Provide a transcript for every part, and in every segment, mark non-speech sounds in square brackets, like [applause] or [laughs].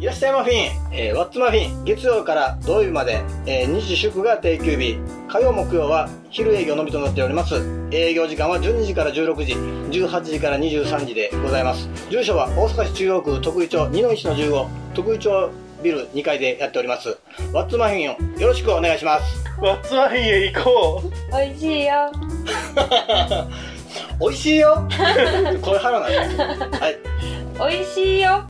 いらっしゃいマフィン、えー、ワッツマフィン、月曜から土曜日まで、えー、日時祝が定休日、火曜木曜は昼営業のみとなっております。営業時間は12時から16時、18時から23時でございます。住所は大阪市中央区徳井町2の1の15、徳井町ビル2階でやっております。ワッツマフィンをよろしくお願いします。ワッツマフィンへ行こう。美味しいよ。[laughs] 美味しいよ。[laughs] これ腹なんです。はい。美味しいよ。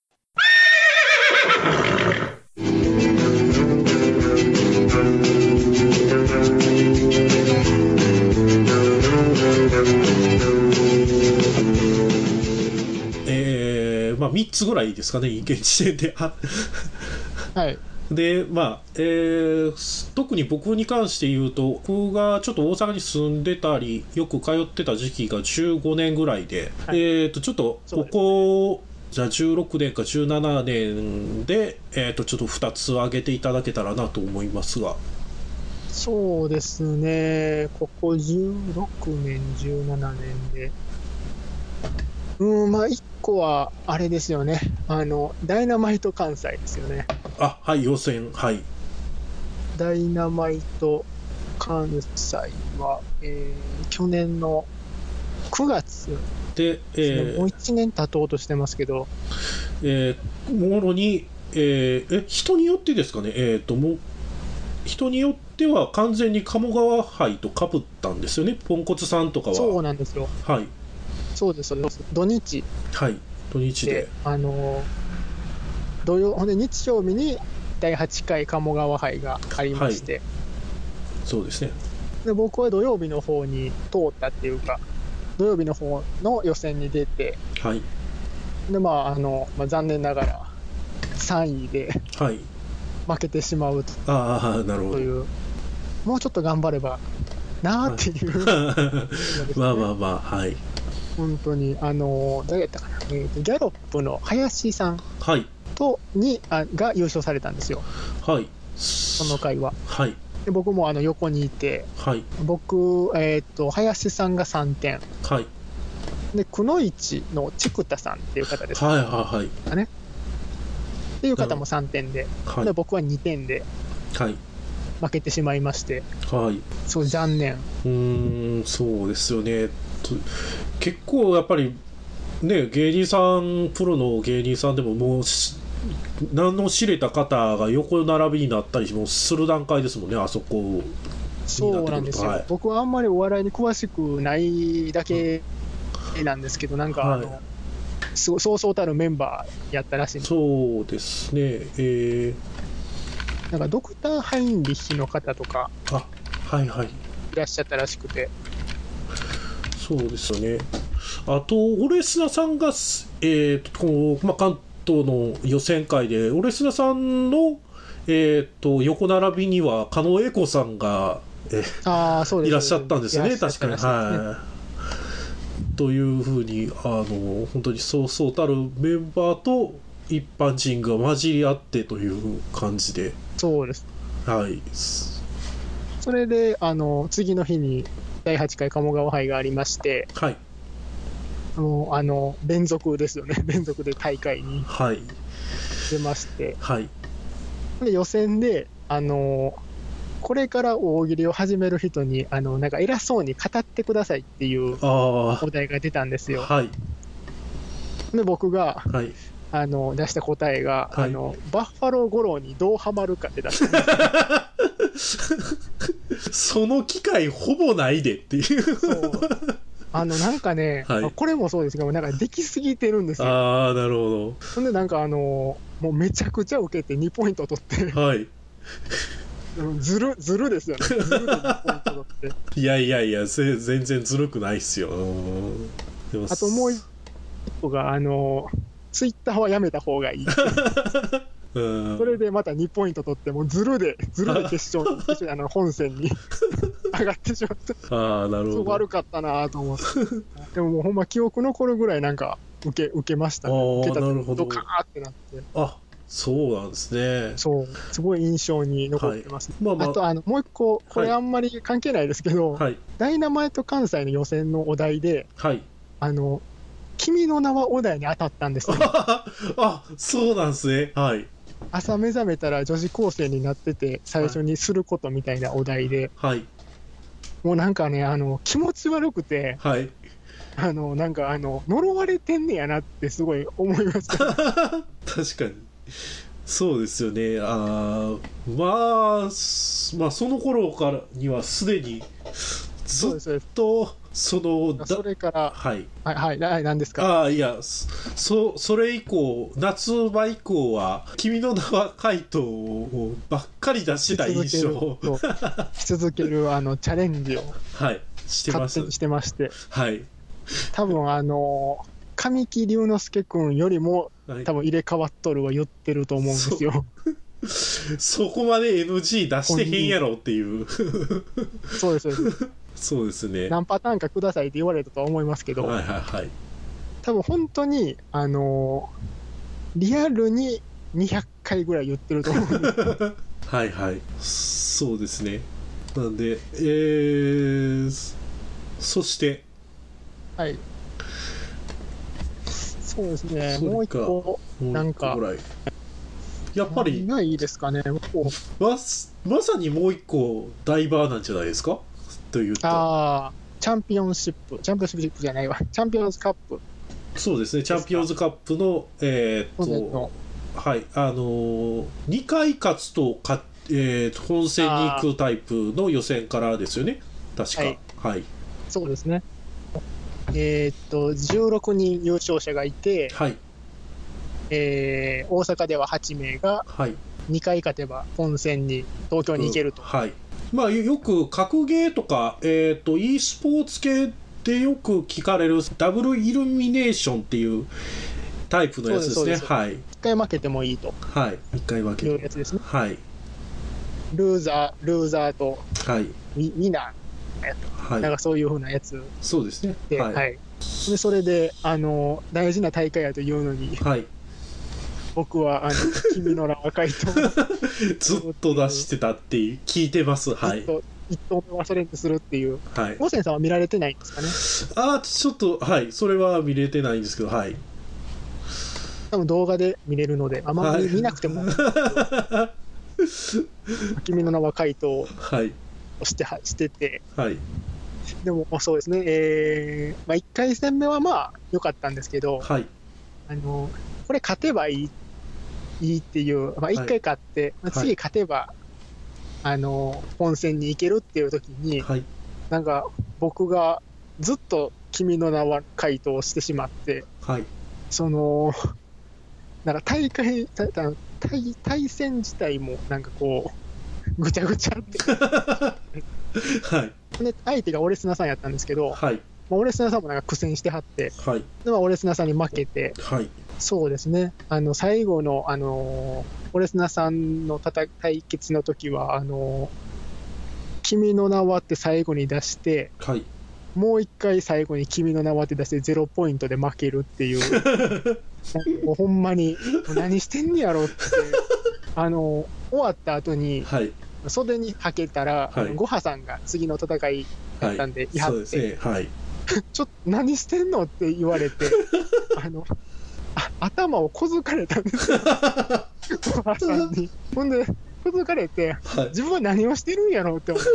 あ3つぐらいですかね、現時点で。はい。で、まあ、えー、特に僕に関して言うと、僕がちょっと大阪に住んでたり、よく通ってた時期が15年ぐらいで、はい、えっ、と、ちょっと、ここ、じゃあ16年か17年で、えっ、ー、と、ちょっと2つ挙げていただけたらなと思いますが。そうですね、ここ16年、17年で、うん、まあ、1個は、あれですよね、あの、ダイナマイト関西ですよね。あ、はい、予選、はい。ダイナマイト関西は、えー、去年の9月で、えー、もう1年経とうとしてますけど、えー、もろに、えー、え、人によってですかね、えっ、ー、と、も人によっては完全に鴨川杯とかぶったんですよね、ポンコツさんとかは。そうなんですよ。はい。そうです、土日。はい、土日で。あの土曜、ほんで日曜日に第8回鴨川杯がありまして、はい、そうですね。で僕は土曜日の方に通ったっていうか、土曜日の方の予選に出て、はい。で、まあ、あの、まあ、残念ながら3位で、はい。負けてしまうと。ああ、なるほど。という、もうちょっと頑張ればなあっていう、ね、[laughs] まあまあまあ、はい。本当に、あの、誰やったかな、えーと、ギャロップの林さんと、にあが優勝されたんですよ。はい。その回は。はい。で僕もあの横にいて、はい、僕、えーと、林さんが3点、はい、でくのいちの菊田さんっていう方です、はいはいはい、ね、っていう方も3点で。はい、で僕は2点で負けてしまいまして、はい、そう残念。うんそうですよね結構やっぱりね芸人さんプロの芸人さんでももう名の知れた方が横並びになったりもする段階ですもんねあそこそうなんですよ、はい、僕はあんまりお笑いに詳しくないだけなんですけど、なん。かあの、はい、そうそうたるメンバーやったらしいそうですね。えー、なんかドクター・ハインリッヒの方とかあはいはい。いらっしゃったらしくてそうですよね。あと、オレスナさんが、えーとこうまあ、関東の予選会で、オレスナさんの、えーと、横並びには、狩野英孝さんが、えあそういらっしゃったんですよね、確かに。はい、というふうにあの本当にそうそうたるメンバーと一般人が混じり合ってという感じで。そうです。はい。それであの次の日に第8回鴨川杯がありましてはい。もうあの連続ですよね、[laughs] 連続で大会に出まして、はい、で予選で、あのこれから大喜利を始める人にあのなんか偉そうに語ってくださいっていうお題が出たんですよ。はい、で僕が、はい、あの出した答えが、はい、あのバッファロー五郎にどうハマるかって出したんですその機会ほぼないでっていうそうあの、なんかね、はい、これもそうですけど、なんかできすぎてるんですよ。ああ、なるほど。ほんで、なんかあのもうめちゃくちゃ受けて2ポイント取って、はい。ずる、ずるですよね。ずるで2ポイント取って。いやいやいや、全然ずるくないっすよ。あともう一個が、あのツイッターはやめた方がいい。[laughs] それでまた2ポイント取って、もうずるで、ずるで決勝に、あの本戦に [laughs] 上がってしまった。ああ、なるほど。悪かったなと思って。でももうほんま記憶残るぐらいなんか受け、受けましたね。受けたなるほど。カーってなって。あそうなんですね。そう。すごい印象に残ってます、ねはいまあまあ、あと、あの、もう一個、これあんまり関係ないですけど、はい、ダイナマイト関西の予選のお題で、はい、あの、君の名はお題に当たったんですよ。[laughs] あ、そうなんですね。はい。朝目覚めたら女子高生になってて、最初にすることみたいなお題で、はい。もうなんかね、あの、気持ち悪くて、はい。あの、なんかあの、呪われてんねやなってすごい思いました。[laughs] 確かに。そうですよね。あーまあ、すまあ、その頃からにはすでに、ずっ。と、その、だそれから、はい。はい、はい、はい、何ですか？ああ、いや、そ、それ以降、夏場以降は、君の名は怪盗をばっかり出してた印象。し続ける、あの、チャレンジをはい。してますしてまして、はい。多分あの、神木隆之介君よりも、はい多分入れ替わっとるは言ってると思うんですよ。そこまで NG 出してへんやろっていう。そうです、そうです。そうですね。はい何パターンかくださいって言われたとは思いますけど、はいはい。多分本当に、あのリアルに200回ぐらい言ってると思うんです [laughs] はいはい。そうですね。なんで、えー、そして、はい。そうですね、もう一個、なんか。やっぱりいいですかね、こうま、まさにもう一個ダイバーなんじゃないですか？というと。ああ、チャンピオンシップ、チャンピオンシップじゃないわ、[laughs] チャンピオンズカップ、そうですね、チャンピオンズカップの、えーっとはい、あのー、2回勝つとか、えー本戦に行くタイプの予選からですよね、確か。はいはい。そうですね。えーっと、16人優勝者がいて、はい。えー大阪では8名がはい。2回勝てば本戦に東京に行けると。はい。まあ、よよく格ゲーとか、えーっと、e スポーツ系でよく聞かれるダブルイルミネーションっていうタイプのやつですね。すそうはい。1回負けてもいいとはい。1回分けいうやつですね。はい。ルーザー、ルーザーとはい。ナー、はい。なんかそういう風なやつそうですね。で、は。はいい。で、それで、あの、大事な大会やというのに、はい。僕は、あの、[laughs] 君の名は回答をずっと出してたっていう聞いてます。はい一投目忘れてするっていう。はい。大瀬さんは見られてないんですかね？ああ、ちょっと、はい。それは見れてないんですけど、はい。多分動画で見れるので、あまりはい見なくても、[laughs] 君の名は回答をはい。してはしてて、はい。でも、そうですね、えーまあ、1回戦目はまあ良かったんですけど、はい。あのこれ勝てばいいいいっていう、まあ、い1回勝って、まあ、はい次勝てば、あの本戦に行けるっていう時に、はい。なんか僕がずっと君の名は回答してしまって、はい。その、なんか大会、対対戦自体もなんかこう、ぐちゃぐちゃって、[laughs] はい。で相手がオレスナさんやったんですけど、はい。まあ、オレスナさんもなんか苦戦してはって、はい。でまあ、オレスナさんに負けて、はい。そうですね、あの最後の、あのオレスナさんの戦対決の時はあの君の名はって最後に出して、はい。もう一回最後に君の名はって出して、ゼロポイントで負けるっていう、[laughs] もうほんまに、何してんねやろって、あの終わった後に、はい。袖にはけたら、あはいのゴハさんが次の戦いはい。だったんで、いはって、ね。はい。[laughs] ちょっと何してんのって言われて、[laughs] あの、あ頭をこづかれたんですよ、[laughs] ゴハさんに。ほんで、こづかれて、はい。自分は何をしてるんやろうって思って、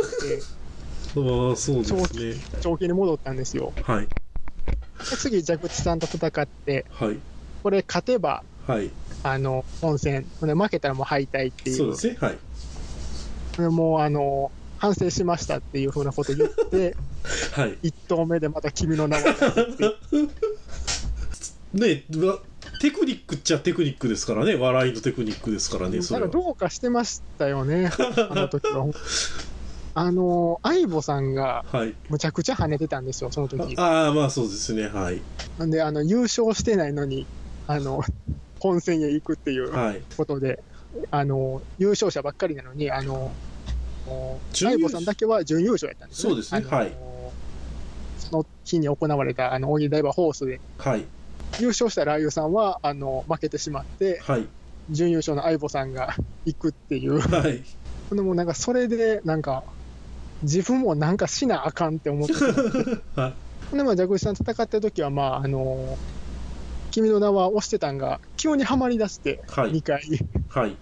[laughs] まあ、そうですね。長期に戻ったんですよ。はい。で次、蛇口さんと戦って、はい。これ勝てば、はい。あの、本戦、負けたらもう敗退っていう。そうですね。はい。でもう、あの、反省しましたっていうふうなこと言って、[laughs] はい。一投目でまた君の名前が出てねわテクニックっちゃテクニックですからね。笑いのテクニックですからね。それは。どうかしてましたよね、[laughs] あの時は。あの、相棒さんがはい。むちゃくちゃ跳ねてたんですよ、その時。ああ、まあそうですね。はい。なんで、あの、優勝してないのに、あの、本戦へ行くっていうはい。ことで、あの、優勝者ばっかりなのに、あの、相棒さんだけは準優勝やったんですね。そうですねはいその日に行われた、あの、大喜利ダイバーホースで、はい。優勝したラー油さんは、あの、負けてしまって、はい。準優勝の相棒さんが [laughs] 行くっていう。はい。でもなんかそれで、なんか、自分もなんかしなあかんって思って。[laughs] はい。で、まあ、蛇口さん戦ってる時は、まあ、あの君の名は押してたんが、急にはまり出して、はい2回。はい。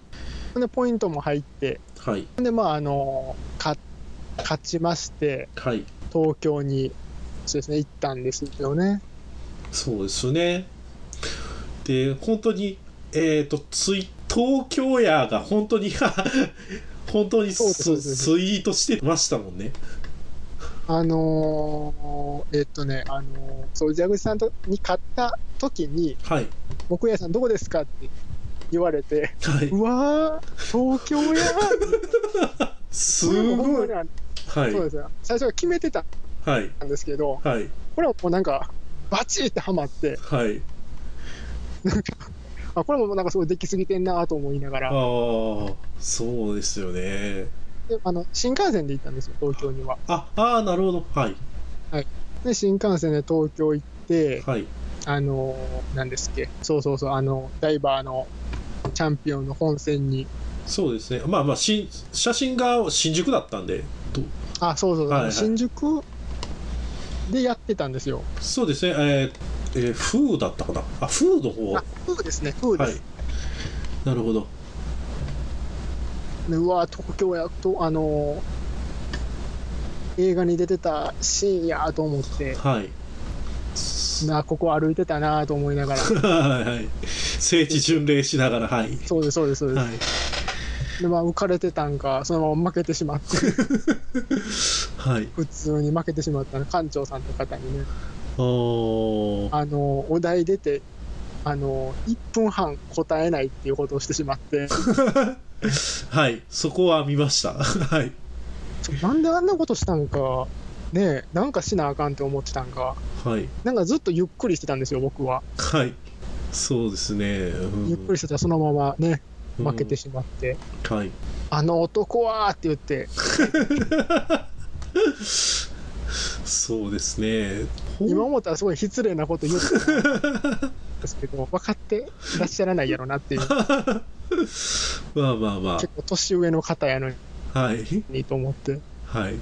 で、ポイントも入って、はい。で、まあ、あの、か勝ちまして、はい。東京に、そうですね、行ったんですよね。そうですね。で、本当に、えっ、と、ツイ、東京ヤが本当に、[laughs] 本当にツツイートしてましたもんね。あのーえっとね、あのーそう、蛇口さんとに勝った時に、はい。木屋さんどこですか？って言われて、はい。うわー、東京やー [laughs] すごい。はいそう。ですよ。最初は決めてたはい。んですけど、はい。これはもうなんか、バチってはまって、はい。あこれもなんかすごいできすぎてんなと思いながら、ああ、そうですよね。であの新幹線で行ったんですよ、東京には。あ、ああ、なるほど。はい。で、新幹線で東京行って、はい。あのー、なんですっけ、そうそうそう、あの、ダイバーのチャンピオンの本戦に、そうですね。まあまあ、し写真が新宿だったんで、とあ、そうそう、はいはい新宿でやってたんですよ。そうですね。えー、えー、風だったかな？あ、風の方？あ、風ですね、風です。はい。なるほど。でうわ、東京やと、あのー映画に出てたシーンやと思って、はい。なここ歩いてたなと思いながら、[laughs] はいはい。聖地巡礼しながら、はい。そうです、そうです、そうです。はい。で、まあ、浮かれてたんか、そのまま負けてしまって、[laughs] はい。普通に負けてしまったの、館長さんの方にね。あの、お題出て、あの、1分半答えないっていうことをしてしまって、[laughs] はい。そこは見ました。[laughs] はい。なんであんなことしたんか、ねえ、なんかしなあかんって思ってたんか、はい。なんかずっとゆっくりしてたんですよ、僕は。はい。そうですね。うんゆっくりしてたらそのままね、うん負けてしまって、はい。あの男はって言って、[laughs] そうですね。今思ったらすごい失礼なこと言ってたんですけど、[laughs] 分かってらっしゃらないやろなっていう、[laughs] まあまあま結構年上の方やのあ。はい。にと思って。はい。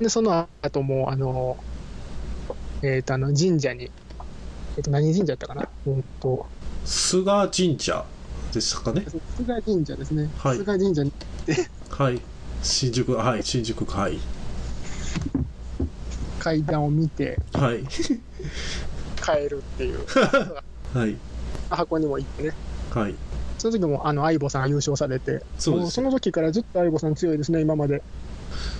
で、その後も、あの、えっ、と、あの、神社に、えっ、と、何神社だったかな？うんと、菅神社でしたかね？菅神社ですね。はい菅神社にはい。新宿、はい。新宿、はい。階段を見てはい。帰るっていう、[laughs] はい。箱にも行ってね。はい。その時も、あの、相棒さんが優勝されて、そうですその時からずっと相棒さん強いですね、今まで。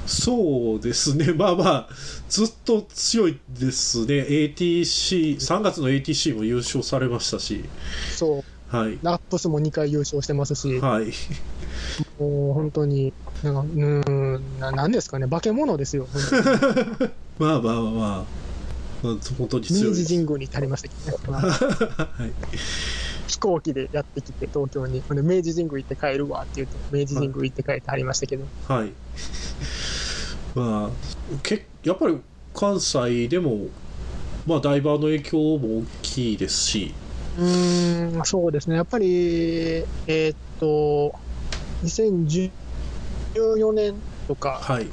そうですね。[laughs] まあまあ、ずっと強いですね。ATC、3月の ATC も優勝されましたし。そう、はい。ラップスも2回優勝してますし、はい。もう本当に、なんか、うーん、ななんですかね、化け物ですよ、ま [laughs] あまあまあまあ。まあ、本当に強い明。治神宮に至りましたけどね。[laughs] はい。飛行機でやってきて、東京に。明治神宮行って帰るわって言って、明治神宮行って帰ってはりましたけど。はい。まあ、けやっぱり関西でも、まあ、ダイバーの影響も大きいですし、うーん、そうですね。やっぱり、えーっと、2014年とか、はい。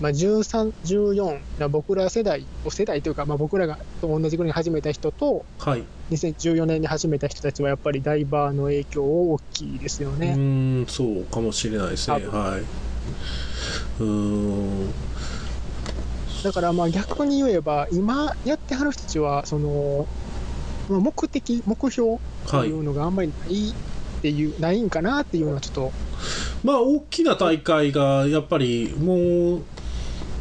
まあ、13、14な僕ら世代、世代というか、まあ、僕らがと同じぐらいに始めた人と、はい。2014年に始めた人たちはやっぱりダイバーの影響大きいですようね。ーん、そうかもしれないですね。はい。う。だからまあ逆に言えば、今やってはる人たちは、その、まあ目的、目標とはいいうのがあんまりないっていう、ないんかなっていうのはちょっと、まあ、大きな大会が、やっぱり、もう、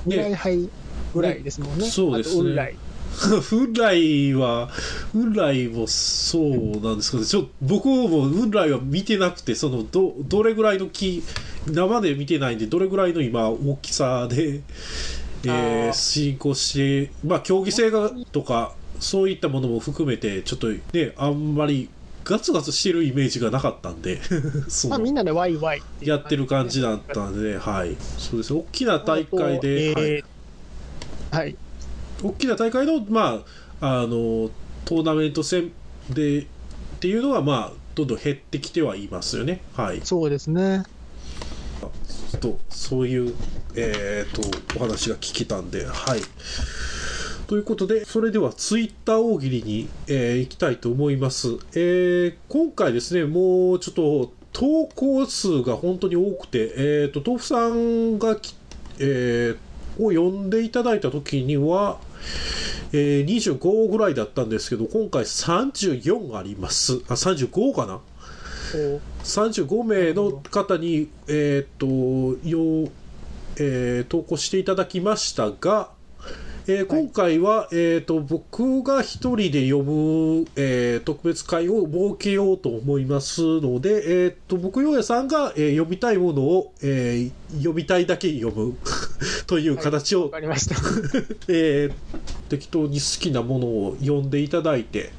未来ね、杯ぐらいですもんね。ねそうですねウンライ。[laughs] は、フライもそうなんですけど、ちょ僕もフライは見てなくて、そのどどれぐらいの木、生で見てないんで、どれぐらいの今、大きさで、えー進行して、まあ、競技性がとか、そういったものも含めて、ちょっとね、あんまりガツガツしてるイメージがなかったんで、[laughs] そまあのみんなでワイワイやってる感じだったんで、はい、そうですね、大きな大会で、はいえーはい。大きな大会の,、まあ、あのトーナメント戦でっていうのは、まあ、どんどん減ってきてはいますよね。はい、そうですね。とそういう、えー、とお話が聞けたんで。はいということで、それではツイッター大喜利に、えー行きたいと思います。えー今回ですね、もうちょっと投稿数が本当に多くて、えっ、と、豆腐さんがき、えーを呼んでいただいた時には、えー25ぐらいだったんですけど、今回34あります。あ、35かな？35名の方に、えーっとよえー投稿していただきましたが、えー今回は、えー、と僕が一人で読む、えー特別会を設けようと思いますので、えー、と僕洋也さんが、えー読みたいものを、えー読みたいだけ読む [laughs] という形をわかりました。[laughs] えー適当に好きなものを読んでいただいて、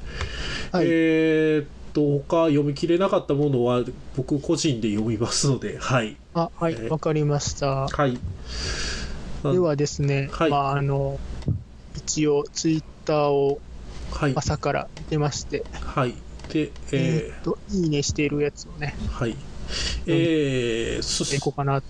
はい。えーっと他読み切れなかったものは僕個人で読みますのではい。あ、はい、えーわかりました。はい。ではですね、はい。まあ、あの、一応、ツイッターをはい朝から見てまして、はいでええーっと、いいねしているやつをね、ーはいえーそいこうかな。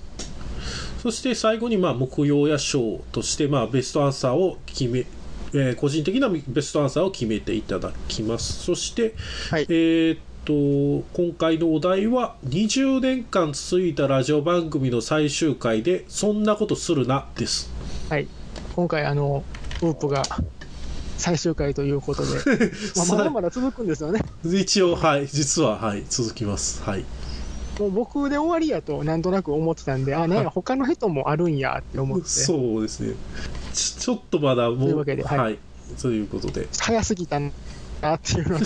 そして最後に、まあ、木曜や賞として、まあ、ベストアンサーを決め、えー個人的なベストアンサーを決めていただきます。そして、はいえーっと、今回のお題は、20年間続いたラジオ番組の最終回で、そんなことするな、です。はい。今回、あの、ウープが最終回ということで、[laughs] まあ、まだまだ続くんですよね。一応、はい、実は、はい、続きます。はい。もう僕で終わりやと、なんとなく思ってたんで、あ、なんや、他の人もあるんやって思って、そうですね。ちちょっとまだもう、というわけではいはい。ということで、早すぎたなっていうのが、[laughs]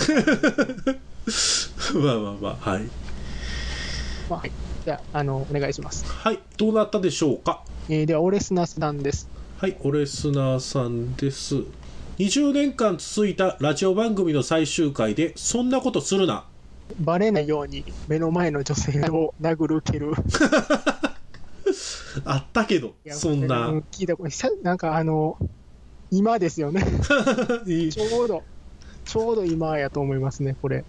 まあまあまあ、はい。まあはい。じゃあ、あの、お願いします。はい、どうなったでしょうか？えーでは、オレスナさんです。はい、オレスナーさんです。20年間続いたラジオ番組の最終回で、そんなことするな。バレないように目の前の女性を殴る蹴る。[laughs] あったけど、そんなう。聞いたことさなんかあの、今ですよね。[laughs] ちょうど、ちょうど今やと思いますね、これ。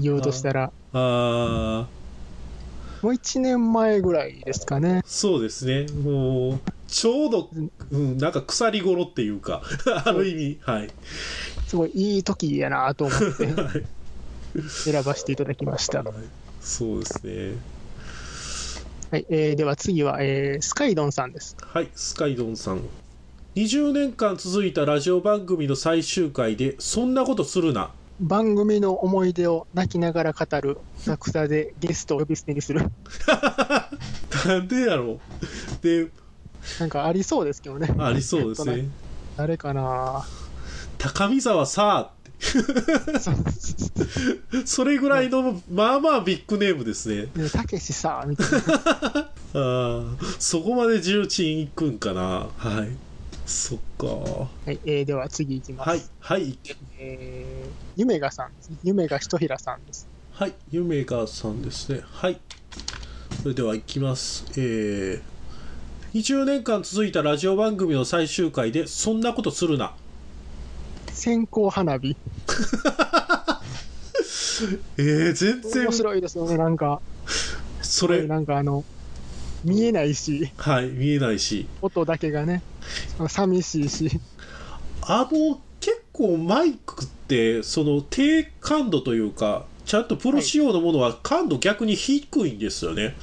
言うとしたら。あもう1年前ぐらいですかねー。そうですね。もう、ちょうど、うん、なんか腐り頃っていうか、[laughs] ある意味、はい。すごいいい時やなと思って [laughs] はい選ばせていただきました。はいそうですね。はい、えーでは次は、えースカイドンさんです。はい、スカイドンさん。20年間続いたラジオ番組の最終回で、そんなことするな。番組の思い出を泣きながら語る、浅草でゲストを呼び捨てにする。なんでやろう。で、なんかありそうですけどね。ありそうですね。誰かな高見沢さそうそれぐらいの、まあまあビッグネームですね。ねたけしさ、みたいな。[laughs] ああ、そこまで重鎮いくんかな。はい。そっか。はい、えーでは次いきます。はい、はい、えー、夢がさんですね。夢がひとひらさんです。はい、夢がさんですね。はい。それでは行きます。えー、20年間続いたラジオ番組の最終回で、そんなことするな。線香花火。[laughs] えー、全然面、白いですよね、なんか。それ、なんかあの、見えないし、はい、見えないし。音だけがね、寂しいし。あの、結構マイクって、その低感度というか、ちゃんとプロ仕様のものは感度逆に低いんですよね。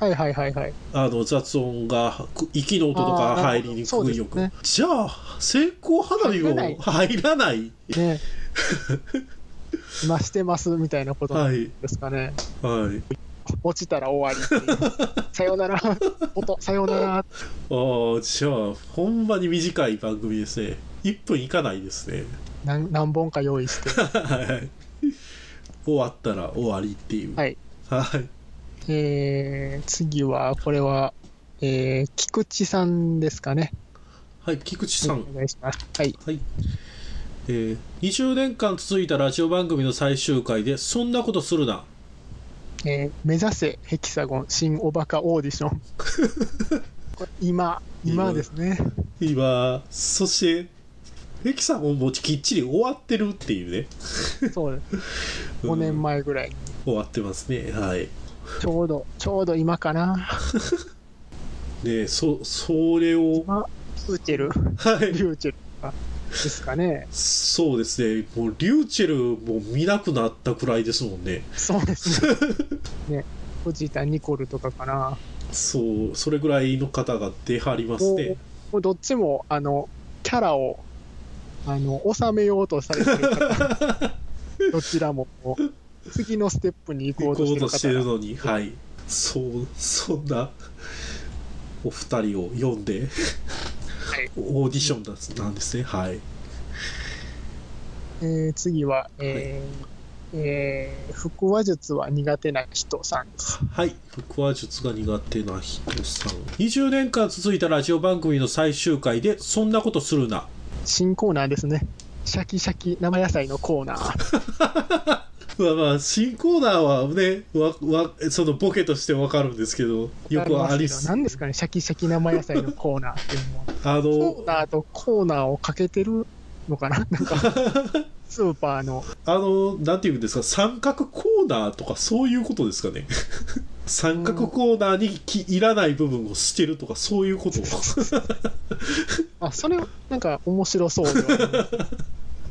はいはいはいはい。あの雑音が、く息の音とか入りにくいよく。ねじゃあ、線香花火も入らない入らない。ね [laughs] 今してますみたいなことですかね。はい。落ちたら終わり。[laughs] さよなら、音、さよなら。ああ、じゃあ、ほんまに短い番組ですね。1分いかないですね。何何本か用意して。[laughs] はい。終わったら終わりっていう。はい。はい。えー、次は、これは、えー、菊池さんですかね。はい、菊池さん。お願いします。はい。はい。えー、20年間続いたラジオ番組の最終回で、そんなことするな。えー目指せヘキサゴン新おバカオーディション。[laughs] 今、今ですね。今、そして、ヘキサゴンもきっちり終わってるっていうね。そうです。[laughs] 5年前ぐらいに。終わってますね。はい。ちょうど、ちょうど今かな。[laughs] で、そ、それを、今、リューチェル、はい。リューチェルがですかね。そうですね。もう、リューチェルも見なくなったくらいですもんね。そうですね。[laughs] ね、藤田ニコルとかかな。そう、それぐらいの方が出はりますね。もうどっちも、あの、キャラを、あの、収めようとされてる方、[laughs] どちらも、次のステップに行こうとしてるしてるのに、はい。そう、そんな、お二人を読んで、はい、オーディションなんですね。はい。えー、次は、えー、はい、えー、腹話術は苦手な人さんです。はい。腹話術が苦手な人さん。20年間続いたラジオ番組の最終回で、そんなことするな。新コーナーですね。シャキシャキ生野菜のコーナー。[laughs] まあまあ、新コーナーはね、わ、わ、そのボケとしてわかるんですけど、よくありす。何ですかね、シャキシャキ生野菜のコーナーっていうのは。[laughs] あの、コーナーとコーナーをかけてるのかな？[laughs] なんか、スーパーの。あの、なんていうんですか、三角コーナーとかそういうことですかね？三角コーナーにきいらない部分を捨てるとかそういうこと？あ、それ、なんか面白そうでは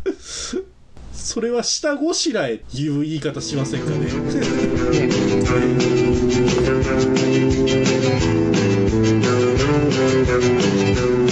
[laughs] それは下ごしらえいう言い方しませんかね。ね [laughs]